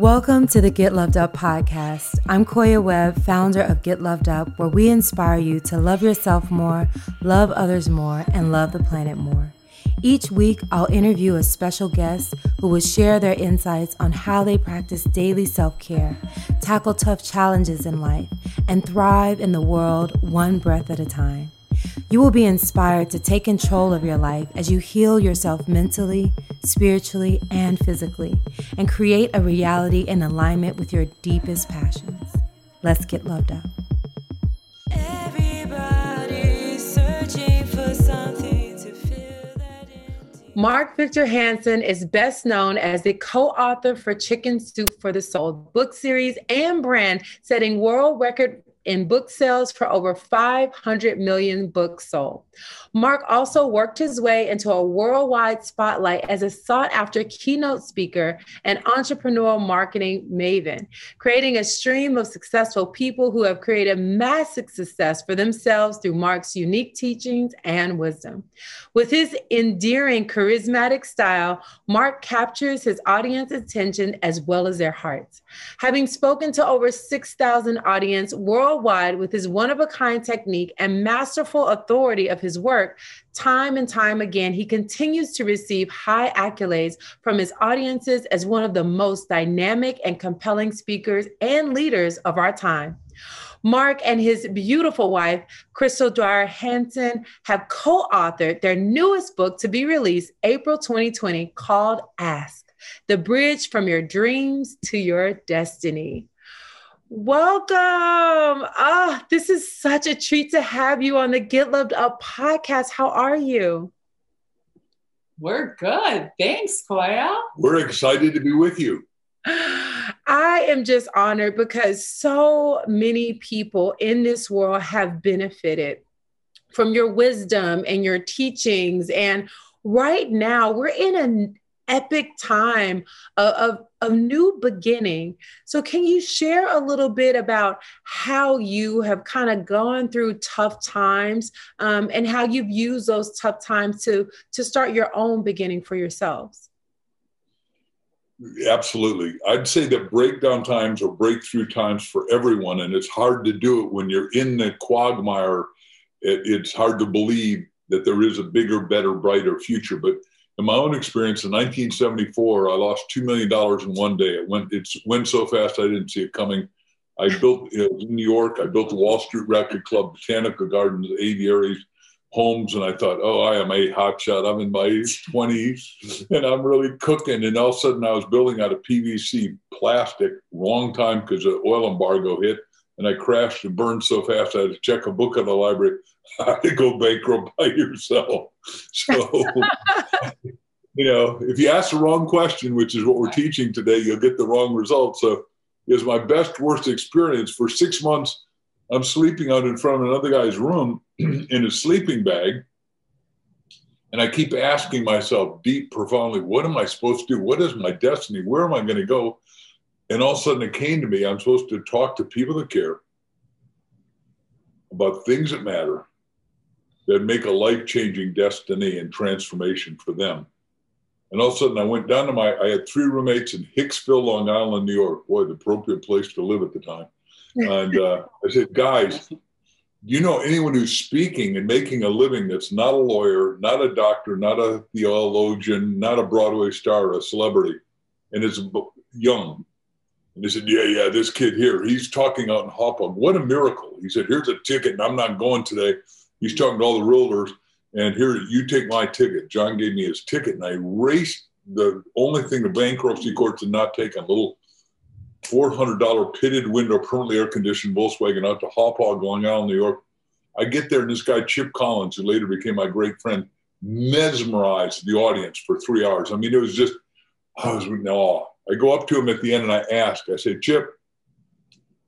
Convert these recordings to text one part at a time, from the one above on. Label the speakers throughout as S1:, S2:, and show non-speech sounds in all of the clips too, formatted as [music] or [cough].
S1: Welcome to the Get Loved Up podcast. I'm Koya Webb, founder of Get Loved Up, where we inspire you to love yourself more, love others more, and love the planet more. Each week, I'll interview a special guest who will share their insights on how they practice daily self care, tackle tough challenges in life, and thrive in the world one breath at a time. You will be inspired to take control of your life as you heal yourself mentally, spiritually, and physically, and create a reality in alignment with your deepest passions. Let's get loved up. Mark Victor Hansen is best known as the co author for Chicken Soup for the Soul book series and brand, setting world record in book sales for over 500 million books sold. Mark also worked his way into a worldwide spotlight as a sought after keynote speaker and entrepreneurial marketing maven, creating a stream of successful people who have created massive success for themselves through Mark's unique teachings and wisdom. With his endearing, charismatic style, Mark captures his audience attention as well as their hearts. Having spoken to over 6,000 audience worldwide with his one of a kind technique and masterful authority of his work, time and time again, he continues to receive high accolades from his audiences as one of the most dynamic and compelling speakers and leaders of our time. Mark and his beautiful wife, Crystal Dwyer Hansen, have co authored their newest book to be released April 2020 called Ask The Bridge from Your Dreams to Your Destiny. Welcome. Ah, this is such a treat to have you on the Get Loved Up podcast. How are you?
S2: We're good. Thanks, Koya.
S3: We're excited to be with you. [sighs]
S1: I am just honored because so many people in this world have benefited from your wisdom and your teachings. And right now, we're in an epic time of, of, of, new beginning. So, can you share a little bit about how you have kind of gone through tough times um, and how you've used those tough times to, to start your own beginning for yourselves?
S3: Absolutely. I'd say that breakdown times are breakthrough times for everyone, and it's hard to do it when you're in the quagmire. It, it's hard to believe that there is a bigger, better, brighter future. But in my own experience, in 1974, I lost two million dollars in one day. It went it went so fast I didn't see it coming. I built in New York. I built the Wall Street Racquet Club, Botanical Gardens, aviaries, homes, and I thought, oh, I am a hotshot. I'm in my 20s, and I'm really cooking. And all of a sudden, I was building out of PVC plastic. Wrong time because the oil embargo hit, and I crashed and burned so fast I had to check a book at the library. [laughs] How to go bankrupt by yourself. So, [laughs] you know, if you ask the wrong question, which is what we're teaching today, you'll get the wrong result. So, is my best worst experience for six months. I'm sleeping out in front of another guy's room [clears throat] in a sleeping bag. And I keep asking myself deep, profoundly, what am I supposed to do? What is my destiny? Where am I going to go? And all of a sudden it came to me I'm supposed to talk to people that care about things that matter, that make a life changing destiny and transformation for them. And all of a sudden, I went down to my, I had three roommates in Hicksville, Long Island, New York. Boy, the appropriate place to live at the time. And uh, I said, guys, you know anyone who's speaking and making a living that's not a lawyer, not a doctor, not a theologian, not a Broadway star, a celebrity, and is young? And they said, yeah, yeah, this kid here, he's talking out in Hauppauge. What a miracle. He said, here's a ticket, and I'm not going today. He's talking to all the realtors and here you take my ticket. John gave me his ticket, and I raced the only thing the bankruptcy court did not take a little $400 pitted window, permanently air conditioned Volkswagen out to Hauppauge, Long Island, New York. I get there, and this guy, Chip Collins, who later became my great friend, mesmerized the audience for three hours. I mean, it was just, I was in awe. I go up to him at the end and I ask, I say, Chip,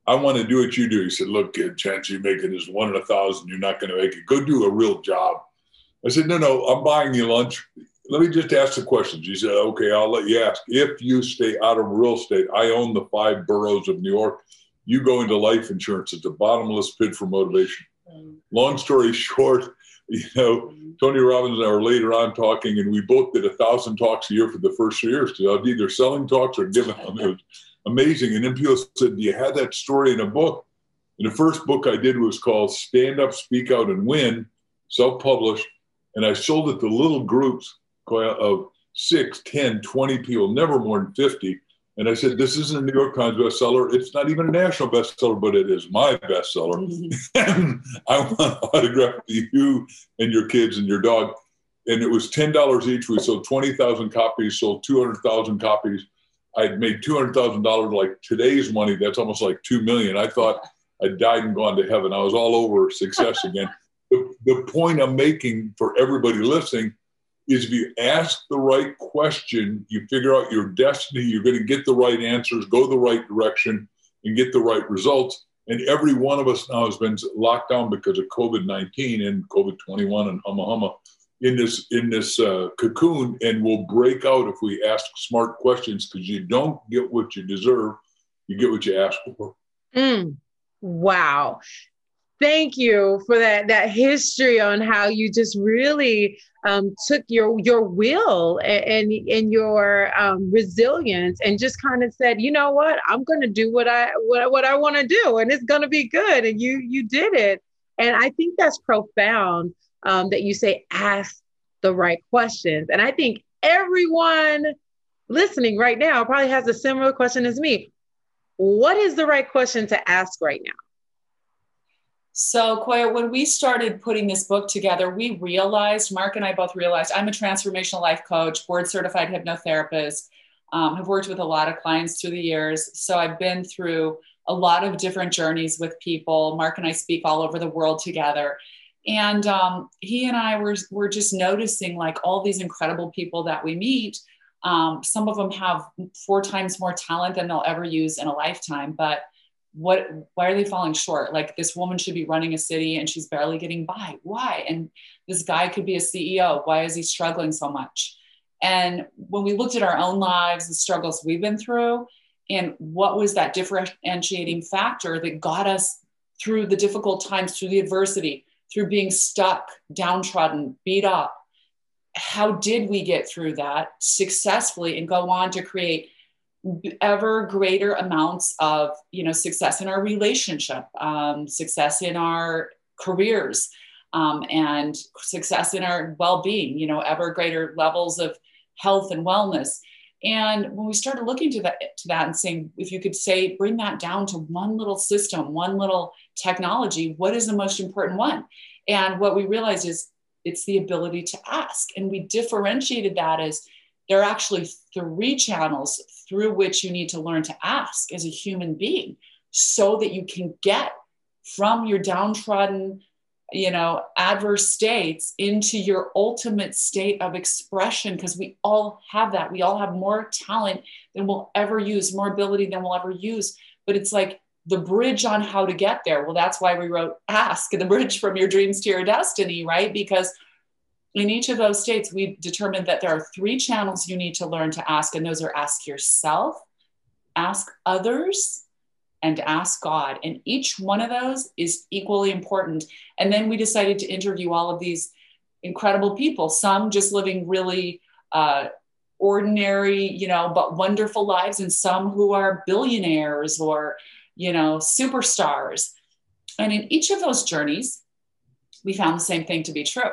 S3: I want to do what you do. He said, Look, kid, chance you make it is one in a thousand. You're not going to make it. Go do a real job. I said, no, no, I'm buying you lunch. Let me just ask the questions. He said, okay, I'll let you ask. If you stay out of real estate, I own the five boroughs of New York. You go into life insurance. It's a bottomless pit for motivation. Mm. Long story [laughs] short, you know, Tony Robbins and I were later on talking, and we both did a thousand talks a year for the first three years. So I was either selling talks or giving them. Amazing. And people said, Do you have that story in a book? And the first book I did was called Stand Up, Speak Out, and Win, self published. And I sold it to little groups of six, 10, 20 people, never more than 50. And I said, This isn't a New York Times bestseller. It's not even a national bestseller, but it is my bestseller. Mm-hmm. [laughs] I want to autograph you and your kids and your dog. And it was $10 each. We sold 20,000 copies, sold 200,000 copies. I'd made $200,000 like today's money. That's almost like 2 million. I thought I'd died and gone to heaven. I was all over success [laughs] again. the, the point I'm making for everybody listening is if you ask the right question, you figure out your destiny, you're going to get the right answers, go the right direction, and get the right results. And every one of us now has been locked down because of COVID 19 and COVID 21 and humma humma in this in this uh, cocoon, and we'll break out if we ask smart questions because you don't get what you deserve, you get what you ask for.
S1: Mm, wow. Thank you for that that history on how you just really um, took your your will and and, your um, resilience and just kind of said, you know what, I'm going to do what I what, what I want to do, and it's going to be good. And you you did it, and I think that's profound um, that you say ask the right questions. And I think everyone listening right now probably has a similar question as me. What is the right question to ask right now?
S2: So, Koya, when we started putting this book together, we realized, Mark and I both realized, I'm a transformational life coach, board certified hypnotherapist, um, have worked with a lot of clients through the years. So, I've been through a lot of different journeys with people. Mark and I speak all over the world together. And um, he and I were, were just noticing like all these incredible people that we meet. Um, some of them have four times more talent than they'll ever use in a lifetime, but what why are they falling short? Like this woman should be running a city and she's barely getting by. Why? And this guy could be a ceo why is he struggling so much? And when we looked at our own lives the struggles we've been through and what was that differentiating factor that got us through the difficult times through the adversity through being stuck downtrodden beat up. How did we get through that successfully and go on to create ever greater amounts of you know success in our relationship um, success in our careers um, and success in our well-being you know ever greater levels of health and wellness and when we started looking to that to that and saying if you could say bring that down to one little system one little technology what is the most important one? And what we realized is it's the ability to ask. And we differentiated that as there are actually three channels through which you need to learn to ask as a human being so that you can get from your downtrodden you know adverse states into your ultimate state of expression because we all have that. We all have more talent than we'll ever use more ability than we'll ever use. But it's like the bridge on how to get there. Well that's why we wrote ask the bridge from your dreams to your destiny right? Because in each of those states, we determined that there are three channels you need to learn to ask, and those are ask yourself, ask others, and ask God. And each one of those is equally important. And then we decided to interview all of these incredible people, some just living really uh, ordinary, you know, but wonderful lives, and some who are billionaires or, you know, superstars. And in each of those journeys, we found the same thing to be true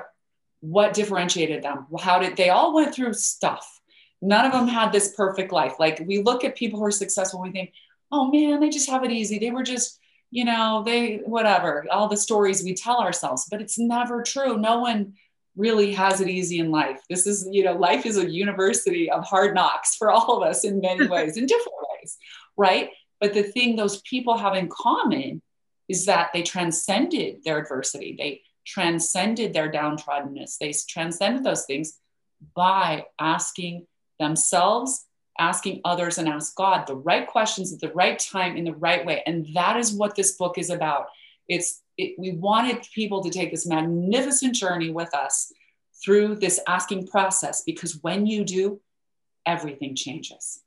S2: what differentiated them how did they all went through stuff none of them had this perfect life like we look at people who are successful we think oh man they just have it easy. They were just you know they whatever all the stories we tell ourselves but it's never true. No one really has it easy in life. This is you know life is a university of hard knocks for all of us in many [laughs] ways in different ways right? But the thing those people have in common is that they transcended their adversity. They transcended their downtroddenness. They transcended those things by asking themselves, asking others, and ask God the right questions at the right time in the right way. And that is what this book is about. It's it, we wanted people to take this magnificent journey with us through this asking process because when you do, everything changes.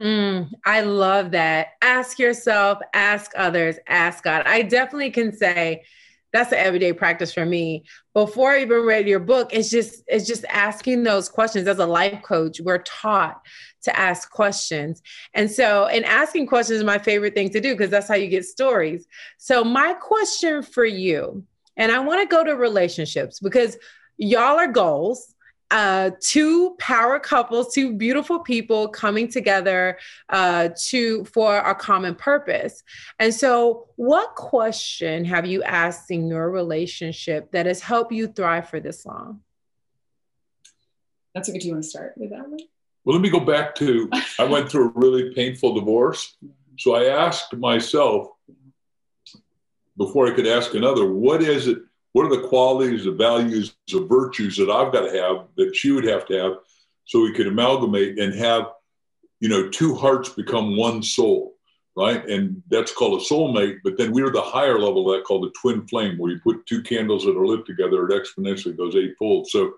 S1: Mm, I love that. Ask yourself, ask others, ask God. I definitely can say that's an everyday practice for me. Before I even read your book, it's just it's just asking those questions. As a life coach, we're taught to ask questions. And so, and asking questions is my favorite thing to do because that's how you get stories. So, my question for you, and I want to go to relationships because y'all are goals uh, two power couples, two beautiful people coming together uh, to for a common purpose. And so, what question have you asked in your relationship that has helped you thrive for this long?
S2: That's a good. Do you want to start with that one?
S3: Well, let me go back to I went through a really painful divorce, so I asked myself before I could ask another, what is it what are the qualities, the values, the virtues that I've got to have that she would have to have so we could amalgamate and have, you know, two hearts become one soul, right? And that's called a soulmate. But then we're the higher level of that called the twin flame, where you put two candles that are lit together, it exponentially goes eightfold. So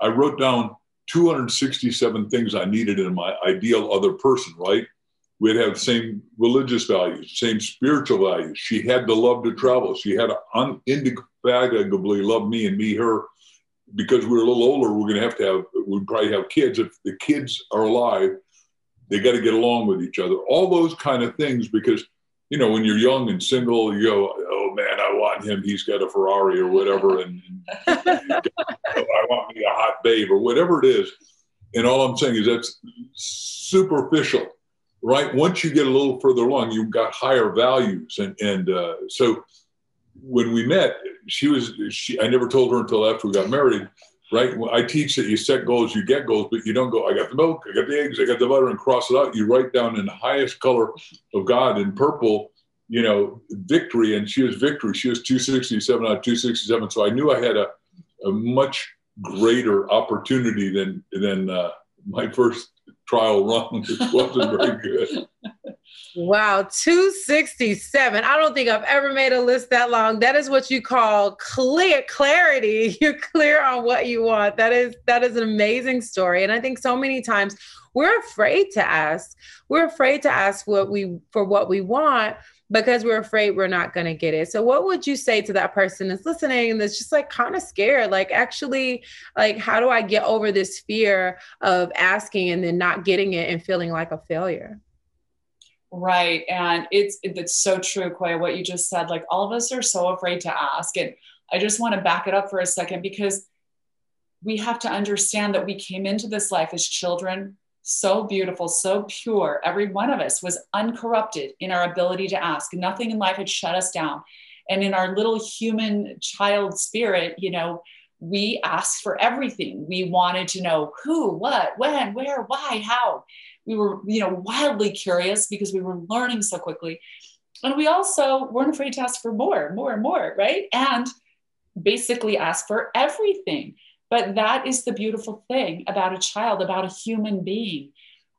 S3: I wrote down 267 things I needed in my ideal other person, right? We'd have the same religious values, same spiritual values. She had the love to travel. She had indefatigably love me and me her. Because we're a little older, we're going to have to have, we'd probably have kids. If the kids are alive, they got to get along with each other. All those kind of things, because, you know, when you're young and single, you go, oh man, I want him. He's got a Ferrari or whatever. And, and [laughs] I want me a hot babe or whatever it is. And all I'm saying is that's superficial right? Once you get a little further along, you've got higher values. And, and uh, so when we met, she was, she, I never told her until after we got married, right? I teach that you set goals, you get goals, but you don't go, I got the milk, I got the eggs, I got the butter, and cross it out. You write down in the highest color of God in purple, you know, victory. And she was victory. She was 267 out of 267. So I knew I had a, a much greater opportunity than, than uh, my first trial run. It wasn't very good.
S1: Wow, 267. I don't think I've ever made a list that long. That is what you call clear clarity. [laughs] You're clear on what you want. That is that is an amazing story. And I think so many times we're afraid to ask. We're afraid to ask what we for what we want because we're afraid we're not going to get it. So what would you say to that person that's listening that's just like kind of scared? Like actually like how do I get over this fear of asking and then not getting it and feeling like a failure?
S2: Right. And it's it's so true, Koya, what you just said. Like all of us are so afraid to ask. And I just want to back it up for a second because we have to understand that we came into this life as children so beautiful, so pure. Every one of us was uncorrupted in our ability to ask. Nothing in life had shut us down. And in our little human child spirit, you know, we asked for everything. We wanted to know who, what, when, where, why, how. We were, you know, wildly curious because we were learning so quickly. And we also weren't afraid to ask for more, more, and more, right? And basically ask for everything. But that is the beautiful thing about a child, about a human being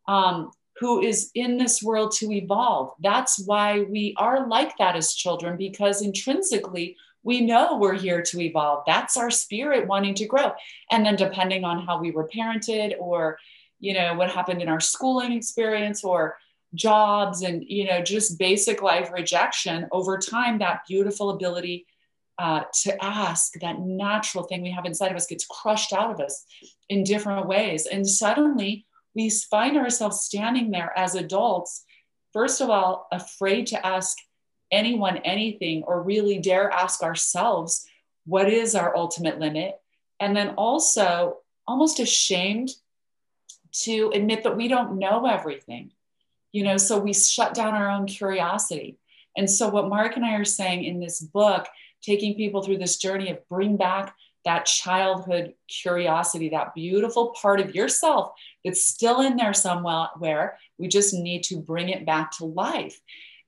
S2: um, who is in this world to evolve. That's why we are like that as children, because intrinsically, we know we're here to evolve. That's our spirit wanting to grow. And then, depending on how we were parented or you know what happened in our schooling experience or jobs and you know just basic life rejection over time that beautiful ability uh, to ask, that natural thing we have inside of us gets crushed out of us in different ways. And suddenly we find ourselves standing there as adults, first of all, afraid to ask anyone anything or really dare ask ourselves what is our ultimate limit. And then also almost ashamed to admit that we don't know everything. You know, so we shut down our own curiosity. And so, what Mark and I are saying in this book taking people through this journey of bring back that childhood curiosity, that beautiful part of yourself that's still in there somewhere. We just need to bring it back to life.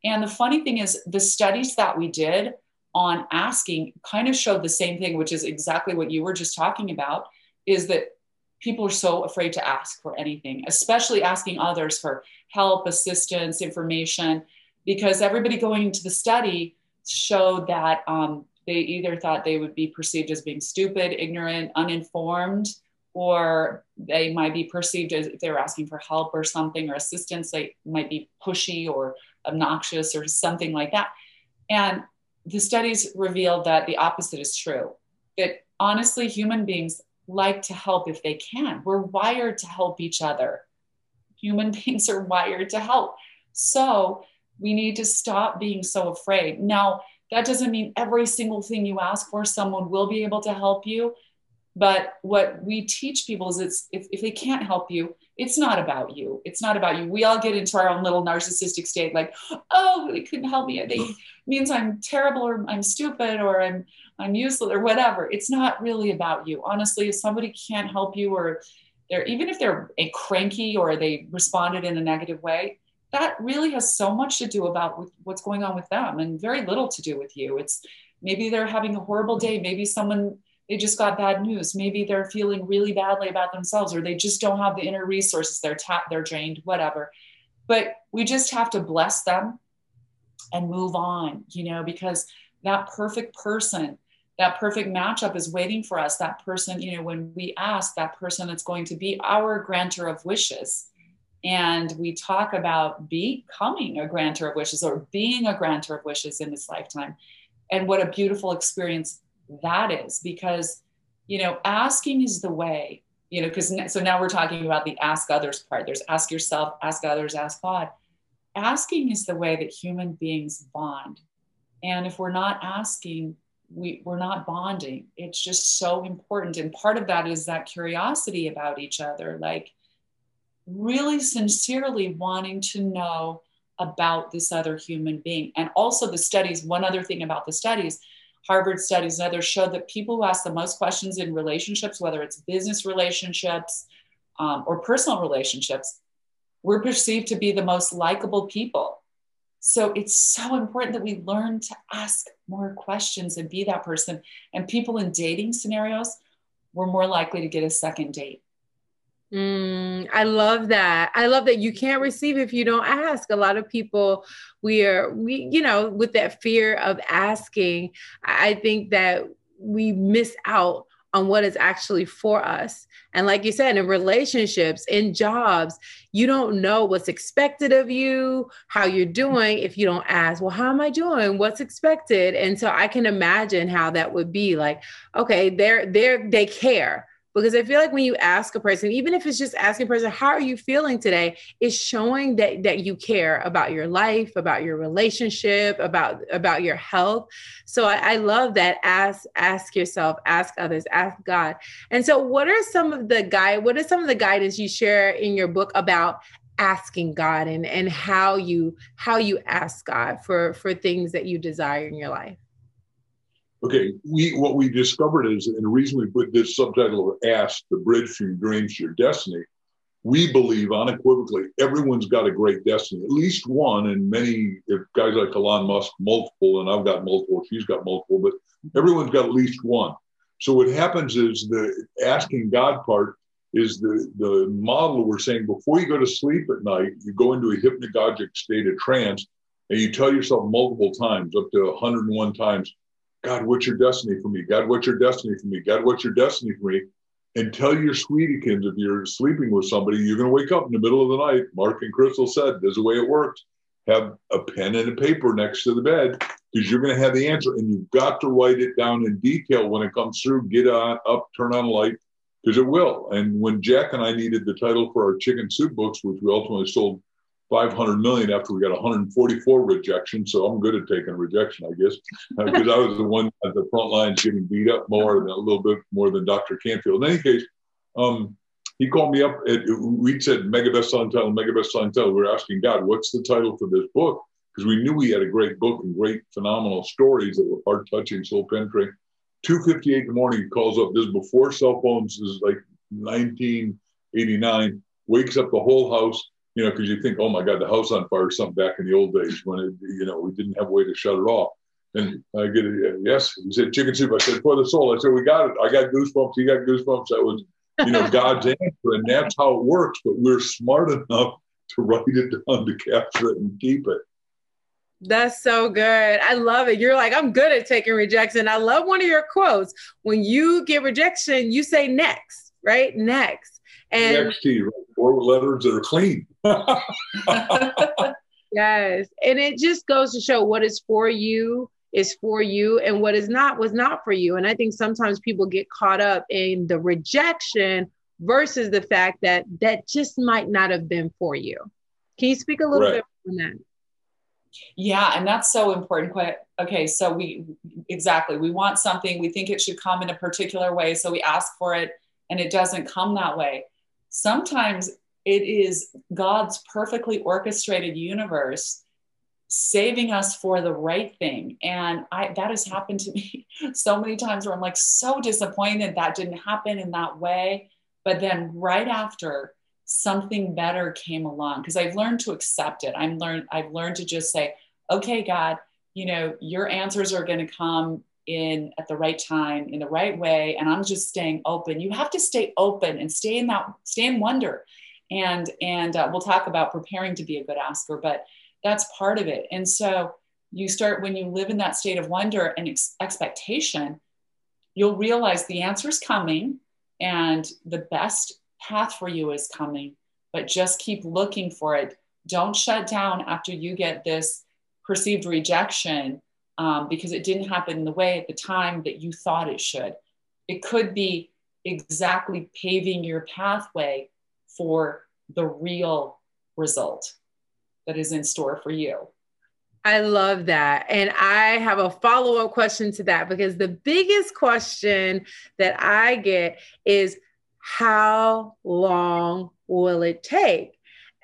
S2: And the funny thing is, the studies that we did on asking kind of showed the same thing, which is exactly what you were just talking about is that people are so afraid to ask for anything, especially asking others for help, assistance, information, because everybody going into the study showed that um, they either thought they would be perceived as being stupid, ignorant, uninformed, or they might be perceived as if they were asking for help or something or assistance, they might be pushy or obnoxious or something like that. And the studies revealed that the opposite is true. That honestly, human beings like to help if they can. We're wired to help each other. Human [laughs] beings are wired to help. So we need to stop being so afraid. Now, that doesn't mean every single thing you ask for, someone will be able to help you. But what we teach people is it's if, if they can't help you, it's not about you. It's not about you. We all get into our own little narcissistic state, like, oh, they couldn't help me. They means I'm terrible or I'm stupid or I'm I'm useless or whatever. It's not really about you. Honestly, if somebody can't help you or they're even if they're a cranky or they responded in a negative way, that really has so much to do about with what's going on with them and very little to do with you. It's maybe they're having a horrible day. Maybe someone they just got bad news. Maybe they're feeling really badly about themselves, or they just don't have the inner resources. They're tapped, they're drained, whatever. But we just have to bless them and move on, you know, because that perfect person, that perfect matchup is waiting for us. That person, you know, when we ask that person, that's going to be our grantor of wishes. And we talk about becoming a grantor of wishes or being a grantor of wishes in this lifetime. And what a beautiful experience that is because you know asking is the way you know because so now we're talking about the ask others part. There's ask yourself ask others ask god. Asking is the way that human beings bond. And if we're not asking we, we're not bonding. It's just so important. And part of that is that curiosity about each other. Like really sincerely wanting to know about this other human being and also the studies one other thing about the studies Harvard studies and others show that people who ask the most questions in relationships, whether it's business relationships um, or personal relationships, we're perceived to be the most likable people. So it's so important that we learn to ask more questions and be that person. And people in dating scenarios, we're more likely to get a second date
S1: Mm, I love that. I love that you can't receive if you don't ask. A lot of people, we are, we, you know, with that fear of asking, I think that we miss out on what is actually for us. And like you said, in relationships, in jobs, you don't know what's expected of you, how you're doing if you don't ask, well, how am I doing? What's expected? And so I can imagine how that would be like, okay, they're they're they care because I feel like when you ask a person, even if it's just asking a person, how are you feeling today, it's showing that that you care about your life, about your relationship, about about your health. So I, I love that. Ask, ask yourself, ask others, ask God. And so what are some of the guide, what are some of the guidance you share in your book about asking God and, and how you how you ask God for for things that you desire in your life?
S3: Okay, we what we discovered is, and the reason we put this subtitle of "Ask the Bridge from Dreams to Your Destiny," we believe unequivocally everyone's got a great destiny, at least one, and many if guys like Elon Musk, multiple, and I've got multiple, she's got multiple, but everyone's got at least one. So what happens is the asking God part is the the model we're saying before you go to sleep at night, you go into a hypnagogic state of trance, and you tell yourself multiple times, up to 101 times God, what's your destiny for me? God, what's your destiny for me? God, what's your destiny for me? And tell your sweetiekins if you're sleeping with somebody, you're going to wake up in the middle of the night. Mark and Crystal said, "There's a way it works. Have a pen and a paper next to the bed because you're going to have the answer, and you've got to write it down in detail when it comes through. Get on up, turn on light because it will. And when Jack and I needed the title for our chicken soup books, which we ultimately sold 500 million after we got 144 rejections. So I'm good at taking a rejection, I guess, because uh, I was the one at the front lines getting beat up more than a little bit more than Dr. Canfield. In any case, um, he called me up. At, we said mega best selling title, mega best selling title. We were asking God, what's the title for this book? Because we knew he had a great book and great phenomenal stories that were heart touching, soul penetrating. 2:58 in the morning, he calls up. This is before cell phones. This is like 1989. Wakes up the whole house you know, because you think, oh my God, the house on fire something back in the old days when it, you know, we didn't have a way to shut it off. And I get it, yes, he said chicken soup. I said, for the soul. I said, we got it. I got goosebumps. He got goosebumps. That was, you know, God's answer. And that's how it works. But we're smart enough to write it down to capture it and keep it.
S1: That's so good. I love it. You're like, I'm good at taking rejection. I love one of your quotes. When you get rejection, you say next, right? Next.
S3: And next to you, four letters that are clean. [laughs] [laughs]
S1: yes. And it just goes to show what is for you is for you and what is not was not for you. And I think sometimes people get caught up in the rejection versus the fact that that just might not have been for you. Can you speak a little right. bit on that?
S2: Yeah, and that's so important. Okay. So we exactly we want something. We think it should come in a particular way, so we ask for it, and it doesn't come that way. Sometimes it is God's perfectly orchestrated universe saving us for the right thing and i that has happened to me [laughs] so many times where i'm like so disappointed that didn't happen in that way but then right after something better came along because I've learned to accept it. I'm learned I've learned to just say, okay, God, you know, your answers are going to come in at the right time in the right way. And i'm just staying open. You have to stay open and stay in that stay in wonder. And and uh, we'll talk about preparing to be a good asker but that's part of it. And so you start when you live in that state of wonder and ex- expectation you'll realize the answer is coming and the best path for you is coming, but just keep looking for it. Don't shut down after you get this perceived rejection um, because it didn't happen the way at the time that you thought it should. It could be exactly paving your pathway for the real result that is in store for you.
S1: I love that. And I have a follow up question to that because the biggest question that I get is how long will it take?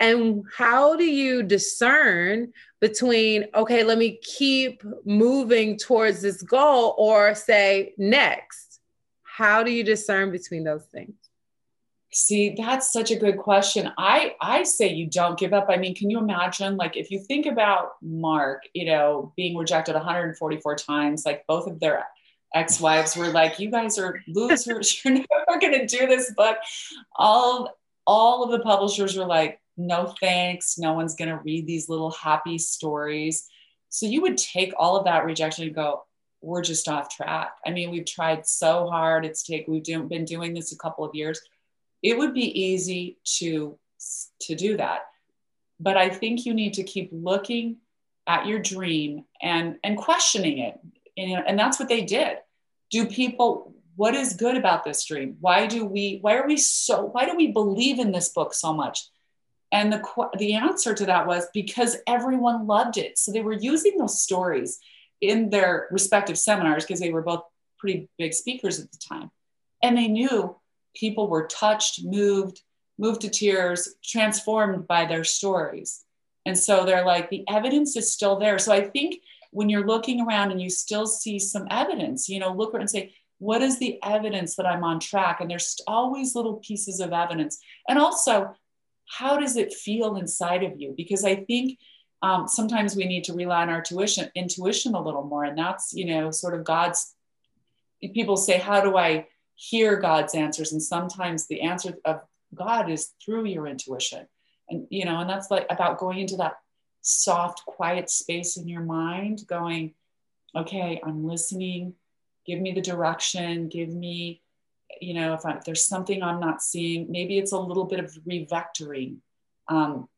S1: And how do you discern between, okay, let me keep moving towards this goal or say next? How do you discern between those things?
S2: See, that's such a good question. I I say you don't give up. I mean, can you imagine like if you think about Mark, you know, being rejected 144 times, like both of their ex-wives were like, "You guys are losers. [laughs] You're never going to do this book." All all of the publishers were like, "No thanks. No one's going to read these little happy stories." So you would take all of that rejection and go, "We're just off track." I mean, we've tried so hard. It's take we've do, been doing this a couple of years it would be easy to to do that but i think you need to keep looking at your dream and and questioning it and, and that's what they did do people what is good about this dream why do we why are we so why do we believe in this book so much and the the answer to that was because everyone loved it so they were using those stories in their respective seminars because they were both pretty big speakers at the time and they knew people were touched, moved, moved to tears, transformed by their stories. And so they're like, the evidence is still there. So I think when you're looking around and you still see some evidence, you know, look around and say, what is the evidence that I'm on track? And there's always little pieces of evidence. And also, how does it feel inside of you? Because I think um, sometimes we need to rely on our tuition, intuition a little more. And that's, you know, sort of God's, people say, how do I hear God's answers. And sometimes the answer of God is through your intuition. And, you know, and that's like about going into that soft, quiet space in your mind, going, okay, I'm listening. Give me the direction. Give me, you know, if, I, there's something I'm not seeing, maybe it's a little bit of revectoring. Um,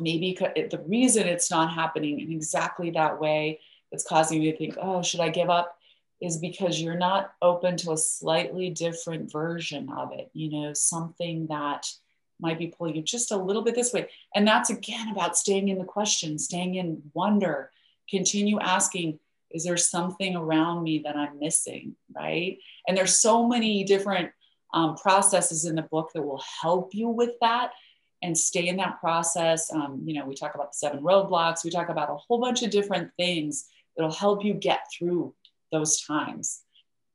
S2: maybe the reason it's not happening in exactly that way that's causing you to think, oh, should I give up? is because you're not open to a slightly different version of it, you know, something that might be pulling you just a little bit this way. And that's again about staying in the question, staying in wonder, continue asking, is there something around me that I'm missing? Right. And there's so many different um, processes in the book that will help you with that and stay in that process. Um, you know, we talk about the seven roadblocks, we talk about a whole bunch of different things that'll help you get through those times.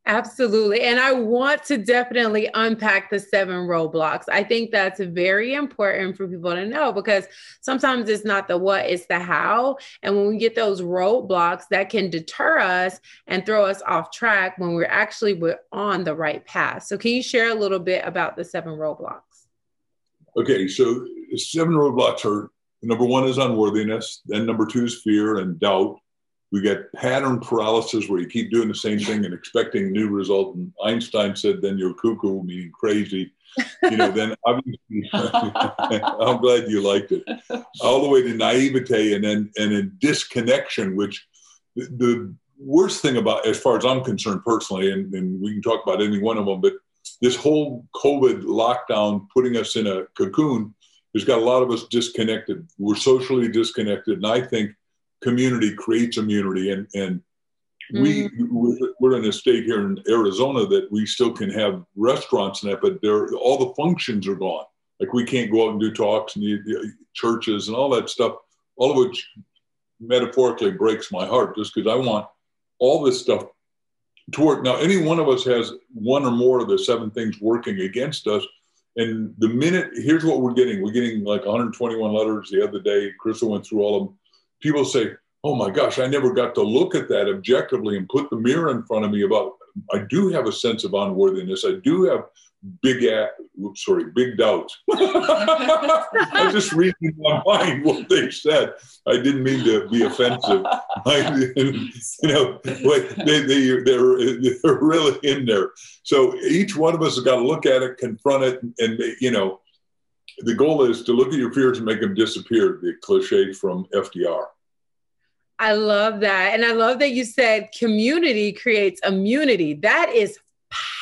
S1: Absolutely. And I want to definitely unpack the seven roadblocks. I think that's very important for people to know because sometimes it's not the what, it's the how. And when we get those roadblocks, that can deter us and throw us off track when we're actually on the right path. So, can you share a little bit about the seven roadblocks?
S3: Okay. So, seven roadblocks are number one is unworthiness, then number two is fear and doubt. We get pattern paralysis where you keep doing the same thing and expecting new result. And Einstein said, then you're cuckoo, meaning crazy. You know, then [laughs] obviously, [laughs] I'm glad you liked it. All the way to naivete and then and in disconnection, which the, the worst thing about, as far as I'm concerned personally, and, and we can talk about any one of them, but this whole COVID lockdown putting us in a cocoon has got a lot of us disconnected. We're socially disconnected. And I think community creates immunity. And, and we, mm-hmm. we're in a state here in Arizona that we still can have restaurants and that, but there, all the functions are gone. Like we can't go out and do talks and you, churches and all that stuff, all of which metaphorically breaks my heart just because I want all this stuff to work. Now, any one of us has one or more of the seven things working against us. And the minute, here's what we're getting we're getting like 121 letters the other day. Crystal went through all of them. People say, Oh my gosh, I never got to look at that objectively and put the mirror in front of me about, I do have a sense of unworthiness. I do have big, oops, sorry, big doubts. [laughs] I was just reading in my mind what they said. I didn't mean to be offensive. I, you know, they, they, they're, they're really in there. So each one of us has got to look at it, confront it, and, you know, the goal is to look at your fears and make them disappear, the cliche from FDR.
S1: I love that. And I love that you said community creates immunity. That is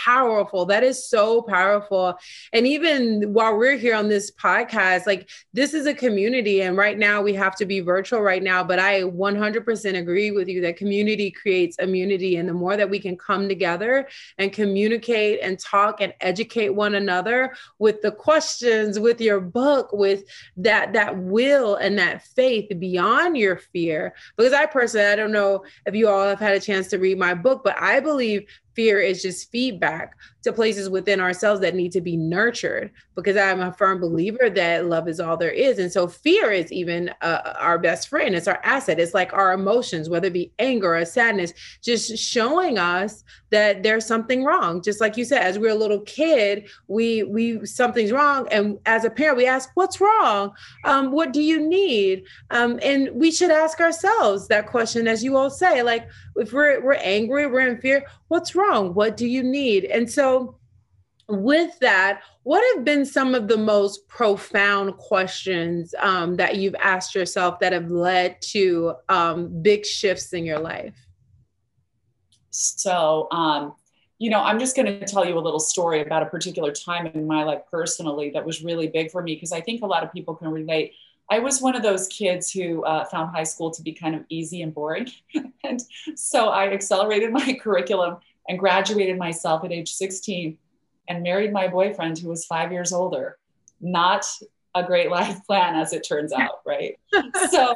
S1: powerful. That is so powerful. And even while we're here on this podcast, like this is a community. And right now we have to be virtual right now. But I 100% agree with you that community creates immunity. And the more that we can come together and communicate and talk and educate one another with the questions, with your book, with that, that will and that faith beyond your fear. Because I personally, I don't know if you all have had a chance to read my book, but I believe fear is just feedback to places within ourselves that need to be nurtured because i'm a firm believer that love is all there is. And so fear is even uh, our best friend. It's our asset. It's like our emotions whether it be anger or sadness just showing us that there's something wrong. Just like you said as we're a little kid we we something's wrong. And as a parent we ask what's wrong? Um, what do you need? Um, and we should ask ourselves that question as you all say like if we're we're angry we're in fear what's wrong what do you need and so with that, what have been some of the most profound questions um, that you've asked yourself that have led to um, big shifts in your life?
S2: So, um, you know, I'm just going to tell you a little story about a particular time in my life personally that was really big for me because I think a lot of people can relate. I was one of those kids who uh, found high school to be kind of easy and boring. [laughs] and so I accelerated [laughs] my curriculum and graduated myself at age 16 and married my boyfriend who was five years older. Not a great [laughs] life plan, as it turns out, right? so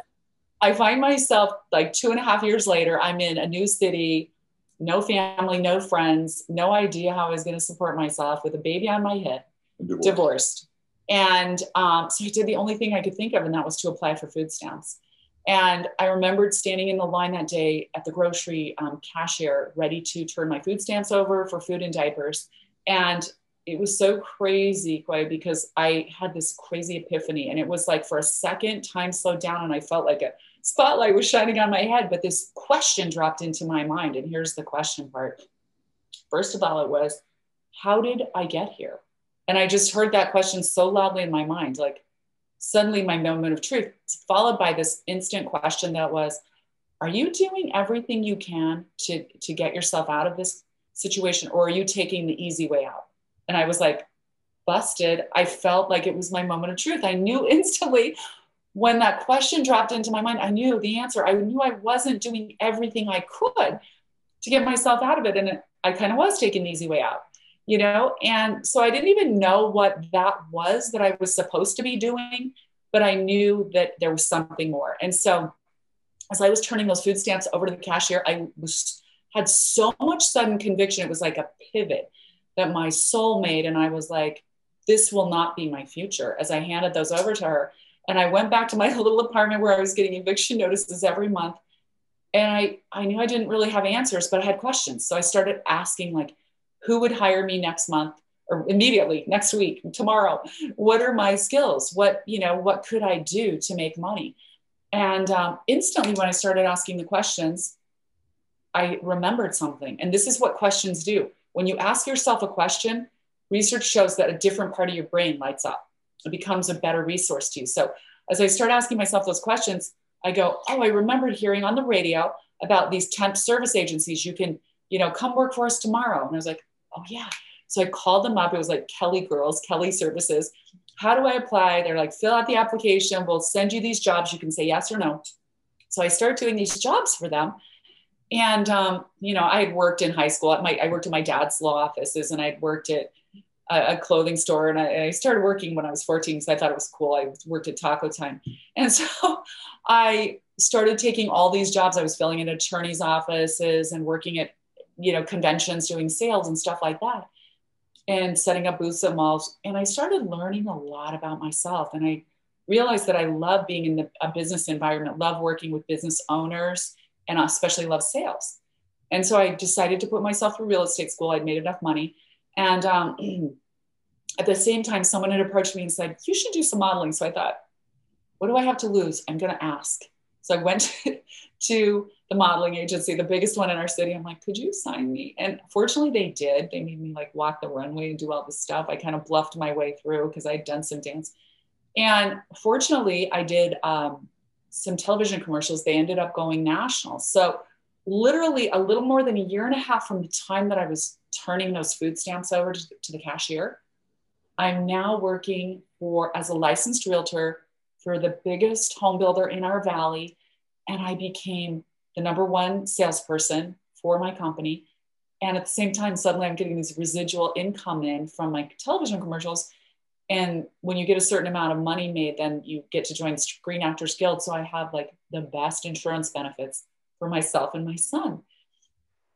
S2: I find myself like two and a half years later, I'm in a new city, no family, no friends, no idea how I was going to support myself with a baby on my hip, divorced. divorced. And um, so I did the only thing I could think of, and that was to apply for food stamps. And I remembered standing in the line that day at the grocery um, cashier, ready to turn my food stamps over for food and diapers. And it was so crazy, Koya, because I had this crazy epiphany. And it was like for a second, time slowed down and I felt like a spotlight was shining on my head. But this question dropped into my mind. And here's the question part. First of all, it was, How did I get here? And I just heard that question so loudly in my mind, like suddenly my moment of truth, followed by this instant question that was, Are you doing everything you can to, to get yourself out of this situation or are you taking the easy way out? And i was like busted. I felt like it was my moment of truth. I knew [laughs] instantly when that question dropped into my mind i knew the answer. I knew i wasn't doing everything i could to get myself out of it. And i kind of was taking the easy way out you know and so i didn't even know what that was that i was supposed to be doing but i knew that there was something more and so as i was turning those food stamps over to the cashier i was had so much sudden conviction. It was like a pivot that my soul made. And I was like, this will not be my future as I handed those over to her. And I went back to my [laughs] little apartment where I was getting eviction notices every month. And I, I knew I didn't really have answers, but I had questions. So I started asking, like, who would hire me next month or immediately next week, tomorrow? What are my skills? What, you know, what could I do to make money? And um, instantly, when I started asking the questions, I remembered something. And this is what questions do. When you ask yourself a question, research shows that a different part of your brain lights up. It becomes a better resource to you. So as I start asking myself those questions, I go, oh, I remembered hearing on the radio about these temp service agencies. You can, you know, come work for us tomorrow. And I was like, oh yeah. So I called them up. It was like Kelly Girls, Kelly Services. How do I apply? They're like, fill out the application. We'll send you these jobs. You can say yes or no. So I started doing these jobs for them. And um, you know, I had worked in high school. My, I worked in my dad's law offices, and I'd worked at a, a clothing store. And I, I, started working when I was 14 because I thought it was cool. I worked at Taco Time, and so [laughs] I started taking all these jobs. I was filling in attorneys' offices and working at you know conventions, doing sales and stuff like that, and setting up booths at malls. And I started learning a lot about myself, and I realized that I love being in the, a business environment, love working with business owners and especially love sales. And so I decided to put myself through real estate school. I'd made enough money. And um, [clears throat] at the same time, someone had approached me and said, You should do some modeling. So I thought, What do I have to lose? I'm going to ask. So I went [laughs] to the modeling agency, the biggest one in our city. I'm like, Could you sign me? And fortunately, they did. They made me like walk the runway and do all this stuff. I kind of bluffed my way through because I had done some dance. And fortunately, I did um, some television commercials. They ended up going national. So, literally, a little more than a year and a half from the time that I was turning those food stamps over to, to the cashier, I'm now working for as a licensed realtor for the biggest home builder in our valley. And I became the number one salesperson for my company. And at the same time, suddenly I'm getting these residual income in from my television commercials. And when you get a certain amount of money made then you get to join screen actors guild. So i have like the best insurance benefits for myself and my son.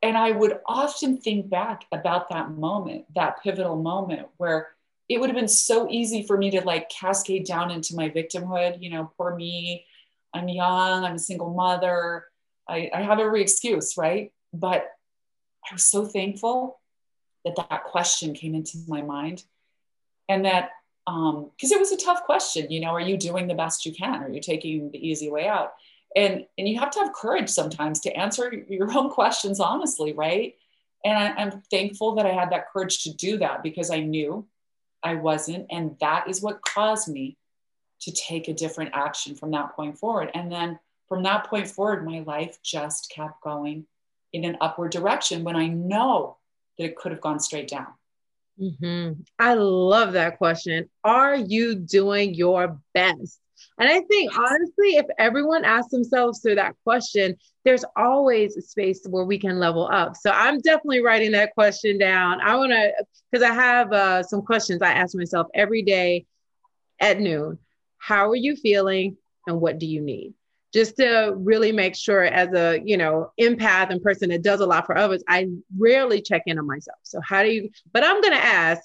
S2: And i would often think back about that moment that pivotal moment where it would have been so easy for me to like cascade down into my victimhood. You know poor me i'm young i'm a single mother i, I have every excuse right? But i was so thankful that that question came into my mind and that um because it was a tough question you know are you doing the best you can? Are you taking the easy way out? And and you have to have courage sometimes to answer your own questions honestly right? And I, i'm thankful that i had that courage to do that because i knew i wasn't and that is what caused me to take a different action from that point forward. And then from that point forward my life just kept going in an upward direction when i know that it could have gone straight down
S1: Mm-hmm. I love that question. Are you doing your best? And I think honestly, if everyone asks themselves through that question, there's always a space where we can level up. So I'm definitely writing that question down. I want to, because I have uh, some questions I ask myself every day at noon. How are you feeling? And what do you need? Just to really make sure as a you know empath and person that does a lot for others i rarely check in on myself. So how do you but i'm going to ask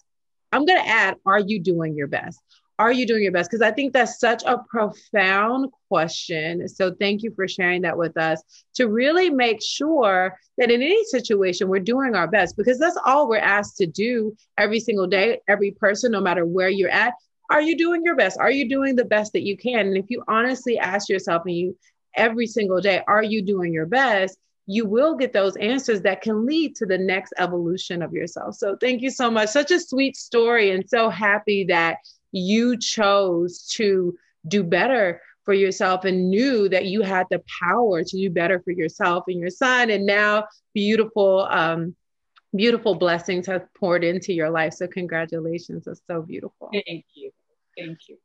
S1: i'm going to add are you doing your best? Are you doing your best? Because i think that's such a profound question. So thank you for sharing that with us to really make sure that in any situation we're doing our best because that's all we're asked to do every single day every person no matter where you're at are you doing your best? Are you doing the best that you can? And if you honestly ask yourself and you every single day, are you doing your best? You will get those answers that can lead to the next evolution of yourself. So thank you so much. Such a sweet story and so happy that you chose to do better for yourself and knew that you had the power to do better for yourself and your son and now beautiful um, beautiful blessings have poured into your life so congratulations that's so beautiful
S2: thank you Thank you.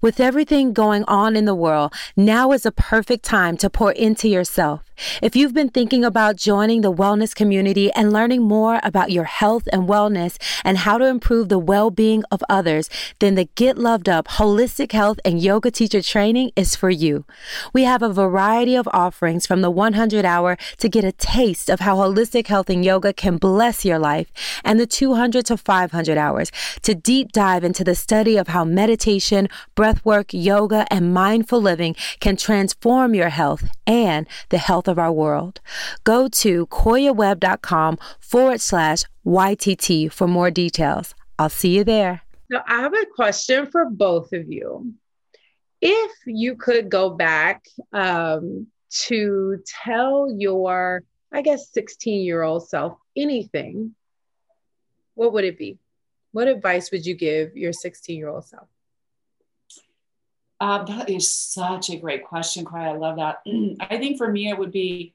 S4: With everything going on in the world, now is a perfect time to pour into yourself. If you've been thinking about joining the wellness community and learning more about your health and wellness and how to improve the well being of others, then the Get Loved Up Holistic Health and Yoga Teacher Training is for you. We have a variety of offerings from the 100 hour to get a taste of how holistic health and yoga can bless your life, and the 200 to 500 hours to deep dive into the study of how meditation, breathwork, yoga, and mindful living can transform your health and the health health of our world. Go to koyaweb.com forward slash YTT for more details. I'll see you there.
S1: So I have a question for both of you. If you could go back um, to tell your, I guess, 16 year old self anything, what would it be? What advice would you give your 16 year old self?
S2: Uh, that is such a great question, Cry. I love that. [clears throat] I think for me, it would be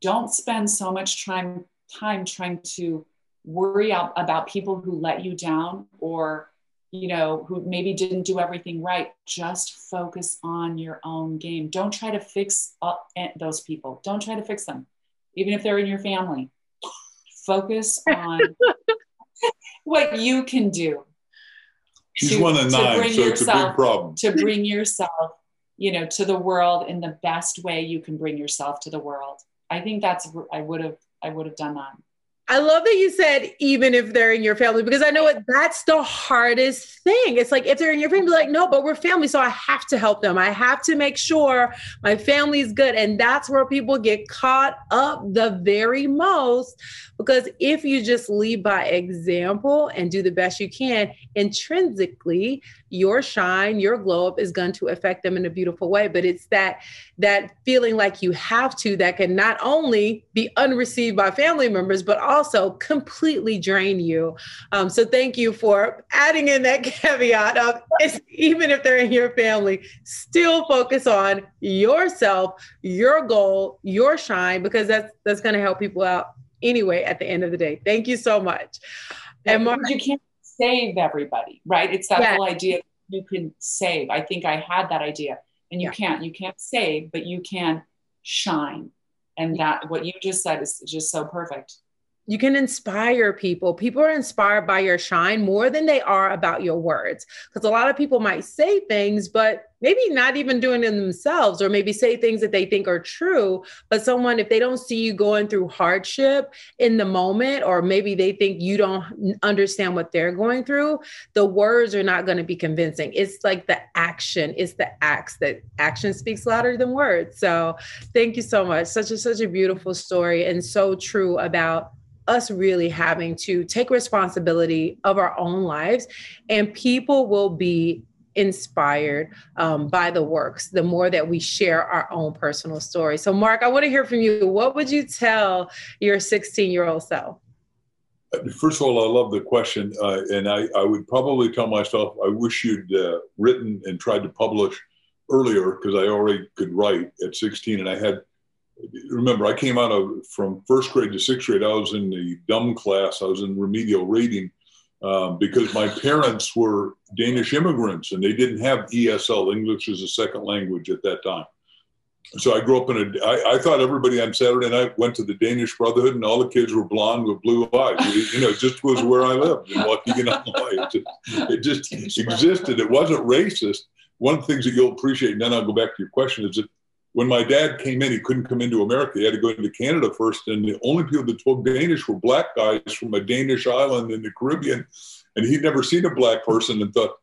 S2: don't spend so much time time trying to worry about people who let you down or you know who maybe didn't do everything right. Just focus on your own game. Don't try to fix those people. Don't try to fix them even if they're in your family. Focus on [laughs] what you can do
S3: she's to, one of nine so it's a big problem.
S2: to bring yourself you know to the world in the best way you can bring yourself to the world. I think that's i would have i would have done that
S1: I love that you said even if they're in your family because I know what that's the hardest thing. It's like if they're in your family, like no, but we're family, so I have to help them. I have to make sure my family's good, and that's where people get caught up the very most. Because if you just lead by example and do the best you can, intrinsically, your shine, your glow up is going to affect them in a beautiful way. But it's that that feeling like you have to that can not only be unreceived by family members, but also completely drain you. Um, so thank you for adding in that [laughs] caveat of even if they're in your family, still focus on yourself, your goal, your shine, because that's that's going to help people out anyway at the end of the day. Thank you so much.
S2: And Mark, you can't save everybody, right? It's that yeah. whole idea you can save. I think I had that idea and you yeah. can't you can't save but you can shine and that what you just said is just so perfect
S1: you can inspire people. People are inspired by your shine more than they are about your words. Because a lot of people might say things, but maybe not even doing it themselves, or maybe say things that they think are true. But someone, if they don't see you going through hardship in the moment, or maybe they think you don't understand what they're going through, the words are not going to be convincing. It's like the action, it's the acts that action speaks louder than words. So thank you so much. Such a such a beautiful story and so true about us really having to take responsibility of our own lives and people will be inspired um, by the works the more that we share our own personal story. So mark i want to hear from you. What would you tell your 16 year old self
S3: First of all, I love the question, uh, and I, I, would probably tell myself I wish you'd uh, written and tried to publish earlier because I already could write at 16, and I had remember, I came out of from first grade to sixth grade. I was in the dumb class. I was in remedial reading um, because my parents were Danish immigrants and they didn't have ESL, English as a second language at that time. So I grew up in a. I, I thought everybody on Saturday night went to the Danish Brotherhood, and all the kids were blonde with blue eyes. You know, it just was where I lived in Waukegan, Illinois. It just, it just existed. It wasn't racist. One of the things that you'll appreciate, and then I'll go back to your question, is that when my dad came in, he couldn't come into America. He had to go into Canada first. And the only people that spoke Danish were black guys from a Danish island in the Caribbean. And he'd never seen a black person and thought,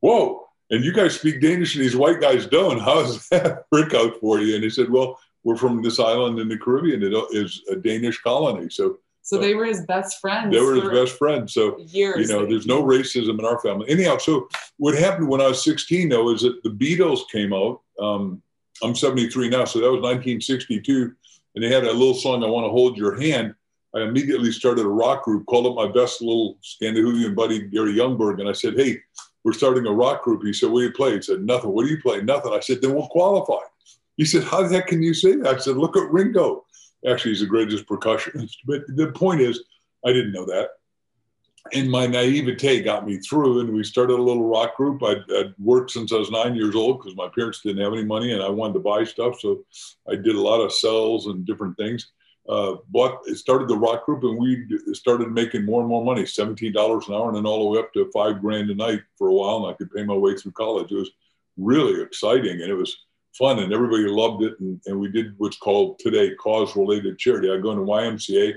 S3: whoa, and you guys speak Danish and these white guys don't. How does [laughs] that work out for you? And he said, well, we're from this island in the Caribbean. It is a Danish colony. So
S2: so they were his best friends.
S3: They were his best friends. So years, you know, there's no racism in our family. Anyhow, so what happened when I was 16 though is that the Beatles came out. Um, I'm 73 now, so that was 1962. And they had a little song, I Want to Hold Your Hand. I immediately started a rock group, called up my best little Scandinavian buddy, Gary Youngberg, and I said, Hey, we're starting a rock group. He said, What do you play? He said, Nothing. What do you play? Nothing. I said, Then we'll qualify. He said, How the heck can you say that? I said, Look at Ringo. Actually, he's the greatest percussionist. But the point is, I didn't know that and my naivete got me through and we started a little rock group. I'd, I'd worked since i was nine years old because my parents didn't have any money and i wanted to buy stuff so i did a lot of sales and different things. Uh, but it started the rock group and we started making more and more money $17 an hour and then all the way up to five grand a night for a while and i could pay my way through college. It was really exciting and it was fun and everybody loved it and, and we did what's called today cause related charity. I go into ymca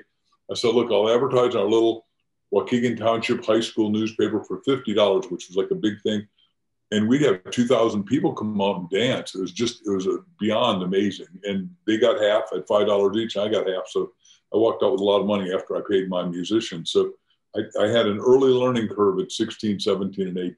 S3: i said look i'll advertise our little Waukegan Township High School newspaper for $50, which was like a big thing. And we'd have 2,000 people come out and dance. It was just, it was beyond amazing. And they got half at $5 each, and I got half. So I walked out with a lot of money after I paid my musicians. So I, I had an early learning curve at 16, 17, and 18.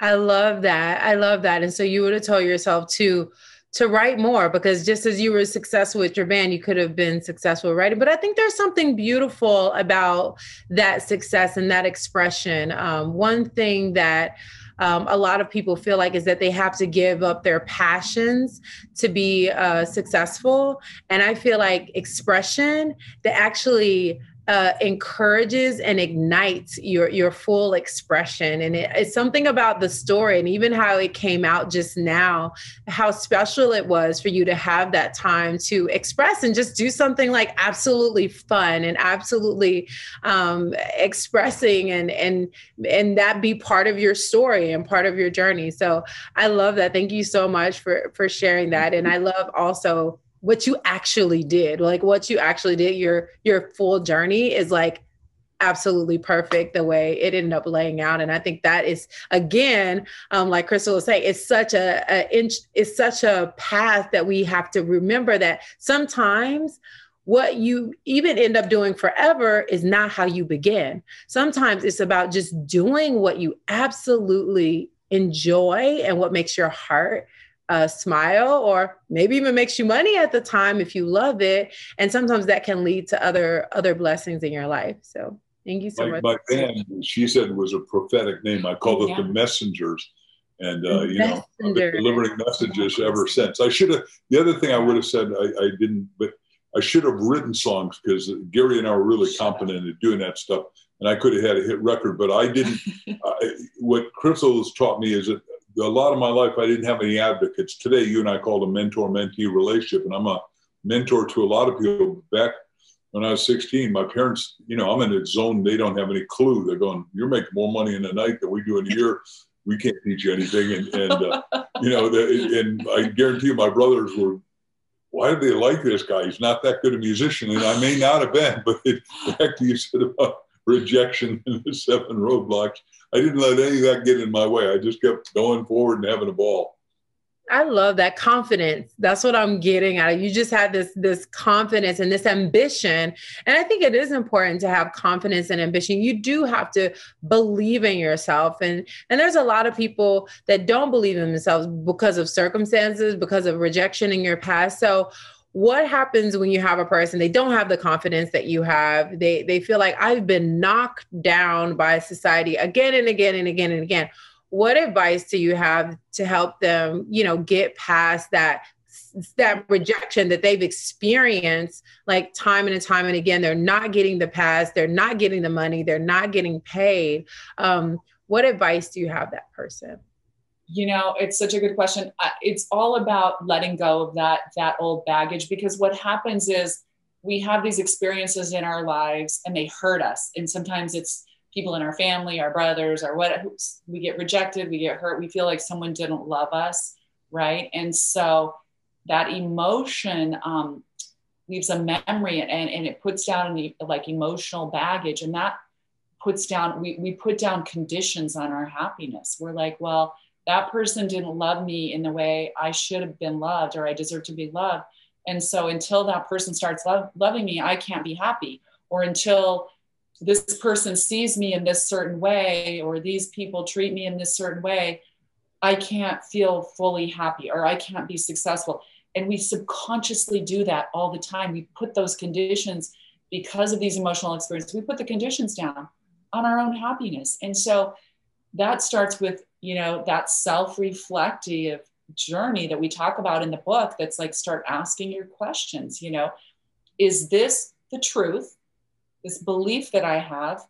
S1: I love that. I love that. And so you would have told yourself too, to write more because just as you were successful with your band, you could have been successful writing. But I think there's something beautiful about that success and that expression. Um, one thing that um, a lot of people feel like is that they have to give up their passions to be uh, successful. And I feel like expression that actually uh, encourages and ignites your your full expression. And it, it's something about the story and even how it came out just now how special it was for you to have that time to express and just do something like absolutely fun and absolutely um, expressing and and and that be part of your story and part of your journey. So i love that. Thank you so much for for sharing that. And i love also what you actually did like what you actually did your your full journey is like absolutely perfect the way it ended up laying out. And i think that is again um, like crystal was saying it's such a, a inch it's such a path that we have to remember that sometimes what you even end up doing forever is not how you begin. Sometimes it's about just doing what you absolutely enjoy and what makes your heart uh, smile or maybe even makes you money at the time if you love it. And sometimes that can lead to other other blessings in your life. So thank you so
S3: my,
S1: much.
S3: my band she said was a prophetic name. I called it the messengers. And uh, you know I've been delivering messages ever since. I should have the other thing i would have said I, I didn't but i should have written songs because gary and i were really competent at doing that stuff. And i could have had a hit record but i didn't [laughs] I, what crystal has taught me is that a lot of my life, I didn't have any advocates. Today, you and I call it a mentor mentee relationship, and I'm a mentor to a lot of people. Back when I was 16, my parents, you know, I'm in a zone, they don't have any clue. They're going, You're making more money in a night than we do in a year. We can't teach you anything. And, and uh, you know, the, and I guarantee you, my brothers were, Why do they like this guy? He's not that good a musician. And I may not have been, [laughs] but it, back to you said about rejection and the seven roadblocks I didn't let any of that get in my way. I just kept going forward and having a ball.
S1: I love that confidence. That's what I'm getting at. You just had this this confidence and this ambition. And I think it is important to have confidence and ambition. You do have to believe in yourself. And and there's a lot of people that don't believe in themselves because of circumstances, because of rejection in your past. So what happens when you have a person they don't have the confidence that you have. They they feel like i've been knocked down by society again and again and again and again. What advice do you have to help them you know get past that that rejection that they've experienced like time and time and again they're not getting the pass they're not getting the money they're not getting paid? Um, what advice do you have that person
S2: you know it's such a good question. It's all about letting go of that that old baggage because what happens is we have these experiences in our lives and they hurt us. And sometimes it's people in our family our brothers or what we get rejected we get hurt we feel like someone didn't love us right? And so that emotion um, leaves a memory and, and it puts down the like emotional baggage. And that puts down we, we put down conditions on our happiness. We're like well that person didn't love me in the way I should have been loved or I deserve to be loved. And so until that person starts love, loving me, I can't be happy. Or until this person sees me in this certain way, or these people treat me in this certain way, I can't feel fully happy or I can't be successful. And we subconsciously do that all the time. We put those conditions because of these emotional experiences, we put the conditions down on our own happiness. And so that starts with you know that self-reflective journey that we talk about in the book that's like start asking your questions you know is this the truth? This belief that i have?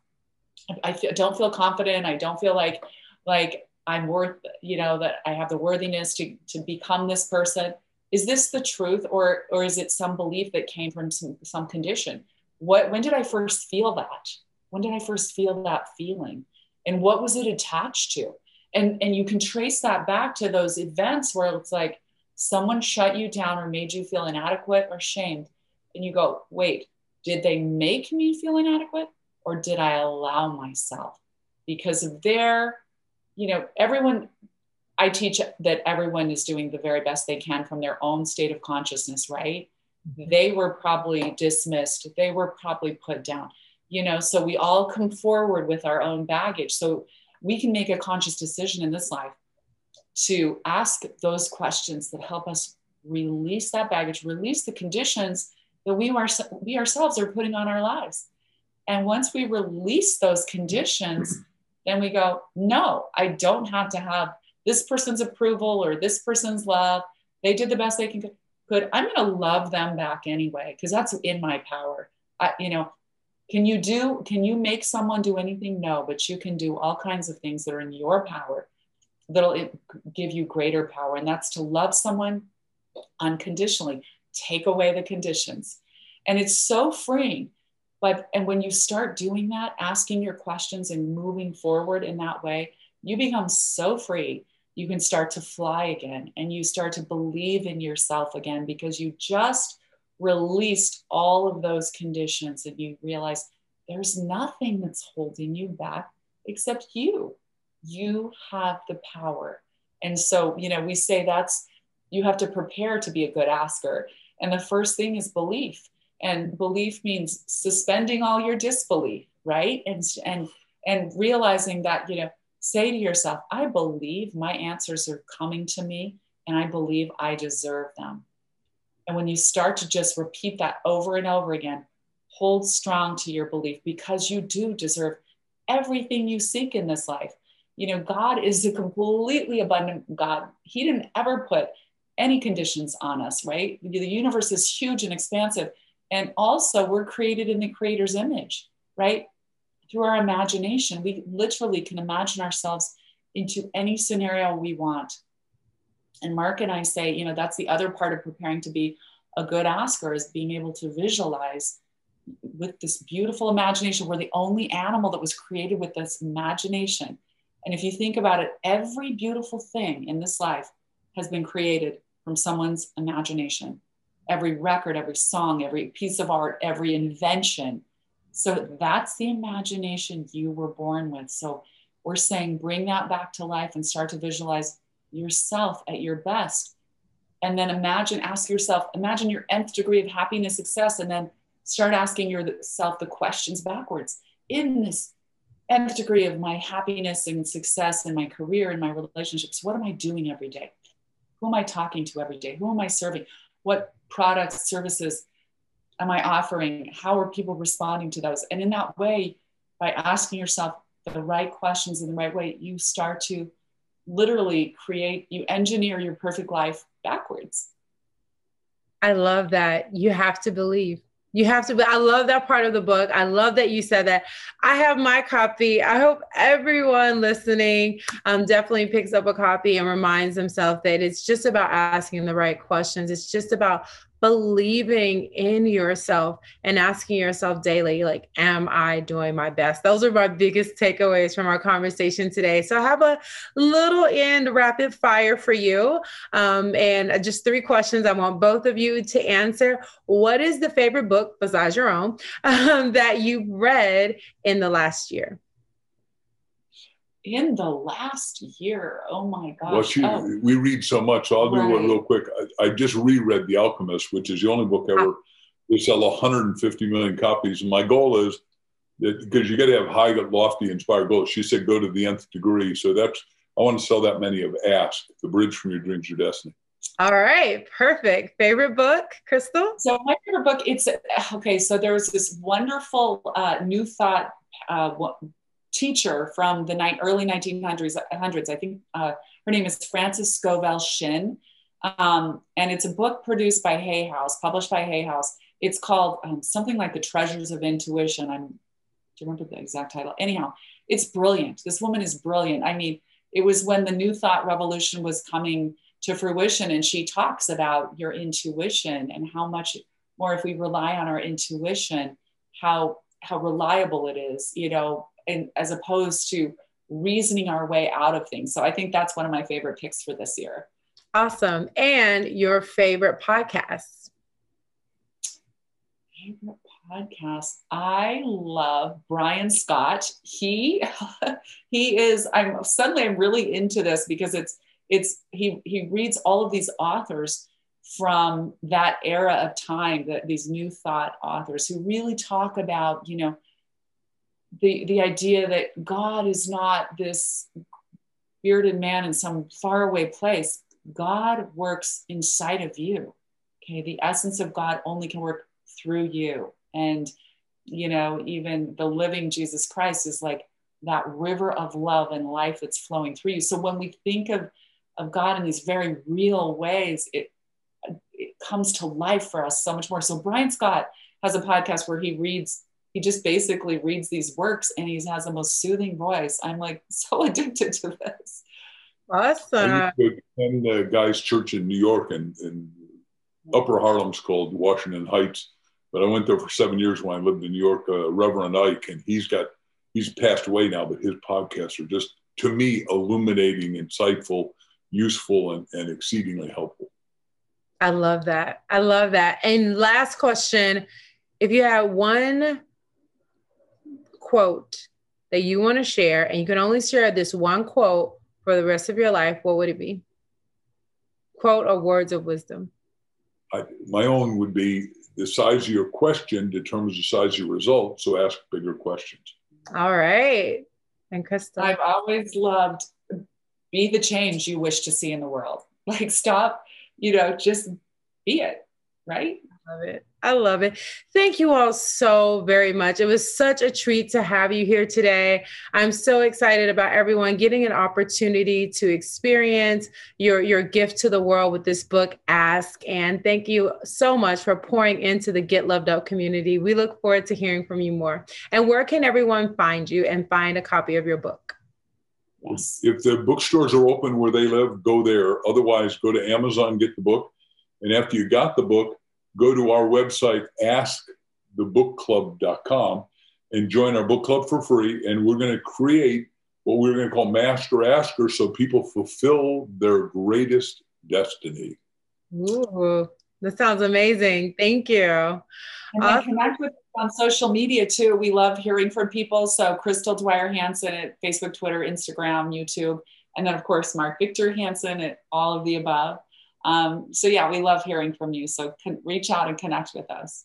S2: I feel, don't feel confident. I don't feel like like i'm worth you know that i have the worthiness to to become this person. Is this the truth or or is it some belief that came from some, some condition? What when did i first feel that? When did i first feel that feeling? And what was it attached to and and you can trace that back to those events where it's like someone shut you down or made you feel inadequate or shamed. And you go wait did they make me feel inadequate or did i allow myself? Because of their you know everyone i teach that everyone is doing the very best they can from their own state of consciousness right? Mm-hmm. they were probably dismissed. They were probably put down. You know so we all come forward with our own baggage. So we can make a conscious decision in this life to ask those questions that help us release that baggage, release the conditions that we, are, we ourselves are putting on our lives. And once we release those conditions, then we go, no, I don't have to have this person's approval or this person's love. They did the best they can could. I'm going to love them back anyway because that's in my power. I, you know, can you do? Can you make someone do anything? No, but you can do all kinds of things that are in your power that'll give you greater power, and that's to love someone unconditionally. Take away the conditions, and it's so freeing but and when you start doing that asking your questions and moving forward in that way you become so free you can start to fly again and you start to believe in yourself again because you just released all of those conditions and you realize there's nothing that's holding you back except you. You have the power. And so you know we say that's you have to prepare to be a good asker. And the first thing is belief. And belief means suspending all your disbelief right? And and and realizing that you know say to yourself i believe my answers are coming to me and i believe i deserve them and when you start to just repeat that over and over again hold strong to your belief because you do deserve everything you seek in this life you know god is a completely abundant god he didn't ever put any conditions on us right the universe is huge and expansive and also, we're created in the creator's image, right? Through our imagination, we literally can imagine ourselves into any scenario we want. And Mark and I say, you know, that's the other part of preparing to be a good asker is being able to visualize with this beautiful imagination. We're the only animal that was created with this imagination. And if you think about it, every beautiful thing in this life has been created from someone's imagination every record, every song, every piece of art, every invention. So that's the imagination you were born with. So we're saying bring that back to life and start to visualize yourself at your best. And then imagine, ask yourself, imagine your nth degree of happiness, success, and then start asking yourself the questions backwards. In this nth degree of my happiness and success in my career and my relationships, what am I doing every day? Who am I talking to every day? Who am I serving? What products, services am I offering? How are people responding to those? And in that way, by asking yourself the right questions in the right way, you start to literally create, you engineer your perfect life backwards.
S1: I love that. You have to believe. You have to, I love that part of the book. I love that you said that. I have my copy. I hope everyone listening um, definitely picks up a copy and reminds themselves that it's just about asking the right questions. It's just about believing in yourself and asking yourself daily, like, am I doing my best? Those are my biggest takeaways from our conversation today. So I have a little end rapid fire for you. Um, and just three questions I want both of you to answer. What is the favorite book besides your own [laughs] um, that you've read in the last year?
S2: In the last year. Oh my gosh.
S3: Well, she,
S2: oh.
S3: we read so much. So I'll do right. one real quick. I, I, just reread The Alchemist, which is the only book ever to sell 150 million copies. And my goal is that because you got to have high, lofty, inspired goals. She said, go to the nth degree. So that's, I want to sell that many of Ask, The Bridge from Your Dreams, Your Destiny.
S1: All right, perfect. Favorite book, Crystal?
S2: So my favorite book, it's okay. So there was this wonderful uh, New Thought uh, teacher from the ni- early 1900s. I think uh, her name is Frances Scovel Shinn. Um, and it's a book produced by Hay House, published by Hay House. It's called um, something like The Treasures of Intuition. I'm, do you remember the exact title? Anyhow, it's brilliant. This woman is brilliant. I mean, it was when the New Thought Revolution was coming to fruition, and she talks about your intuition and how much more if we rely on our intuition, how how reliable it is. You know, and as opposed to reasoning our way out of things. So I think that's one of my favorite picks for this year.
S1: Awesome. And your favorite podcast?
S2: Favorite podcast. I love Brian Scott. He [laughs] he is I'm suddenly I'm really into this because it's it's he he reads all of these authors from that era of time that these new thought authors who really talk about, you know, the the idea that God is not this bearded man in some faraway place. God works inside of you. Okay, the essence of God only can work through you. And you know, even the living Jesus Christ is like that river of love and life that's flowing through you. So when we think of of God in these very real ways, it it comes to life for us so much more. So Brian Scott has a podcast where he reads he just basically reads these works and he has the most soothing voice. I'm like [laughs] so addicted to this.
S1: Awesome. I
S3: attend the guy's church in New York and in Upper Harlem's called Washington Heights. But I went there for seven years when I lived in New York. Uh, Reverend Ike, and he's got he's passed away now, but his podcasts are just to me illuminating, insightful, useful, and, and exceedingly helpful.
S1: I love that. I love that. And last question: If you had one quote that you want to share, and you can only share this one quote for the rest of your life, what would it be? Quote or words of wisdom?
S3: I, my own would be the size of your question determines the size of your result. So ask bigger questions.
S1: All right. And Crystal?
S2: I've always loved be the change you wish to see in the world. Like, stop, you know, just be it, right?
S1: I love it. I love it. Thank you all so very much. It was such a treat to have you here today. I'm so excited about everyone getting an opportunity to experience your, your gift to the world with this book, Ask. And thank you so much for pouring into the Get Loved Up community. We look forward to hearing from you more. And where can everyone find you and find a copy of your book?
S3: Yes. If the bookstores are open where they live, go there. Otherwise, go to Amazon, get the book. And after you got the book, go to our website, askthebookclub.com, and join our book club for free. And we're going to create what we're going to call Master Asker so people fulfill their greatest destiny.
S1: Ooh, that sounds amazing. Thank you. And
S2: awesome. connect with us on social media too. We love hearing from people. So Crystal Dwyer Hansen at Facebook, Twitter, Instagram, YouTube, and then of course Mark Victor Hansen at all of the above. Um, so yeah, we love hearing from you. So reach out and connect with us.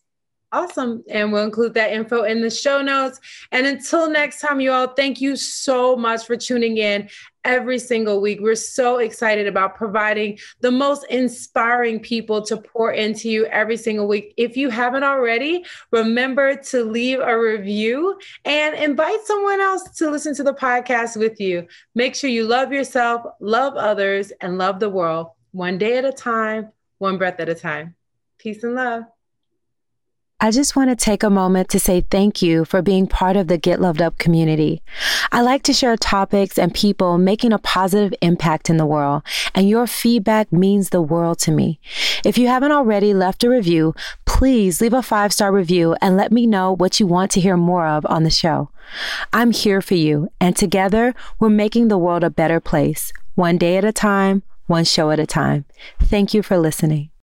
S1: Awesome. And we'll include that info in the show notes. And until next time, you all, thank you so much for tuning in every single week. We're so excited about providing the most inspiring people to pour into you every single week. If you haven't already, remember to leave a review and invite someone else to listen to the podcast with you. Make sure you love yourself, love others, and love the world one day at a time, one breath at a time. Peace and love.
S4: I just want to take a moment to say thank you for being part of the Get Loved Up community. I like to share topics and people making a positive impact in the world, and your feedback means the world to me. If you haven't already left a review, please leave a five star review and let me know what you want to hear more of on the show. I'm here for you, and together we're making the world a better place, one day at a time one show at a time. Thank you for listening.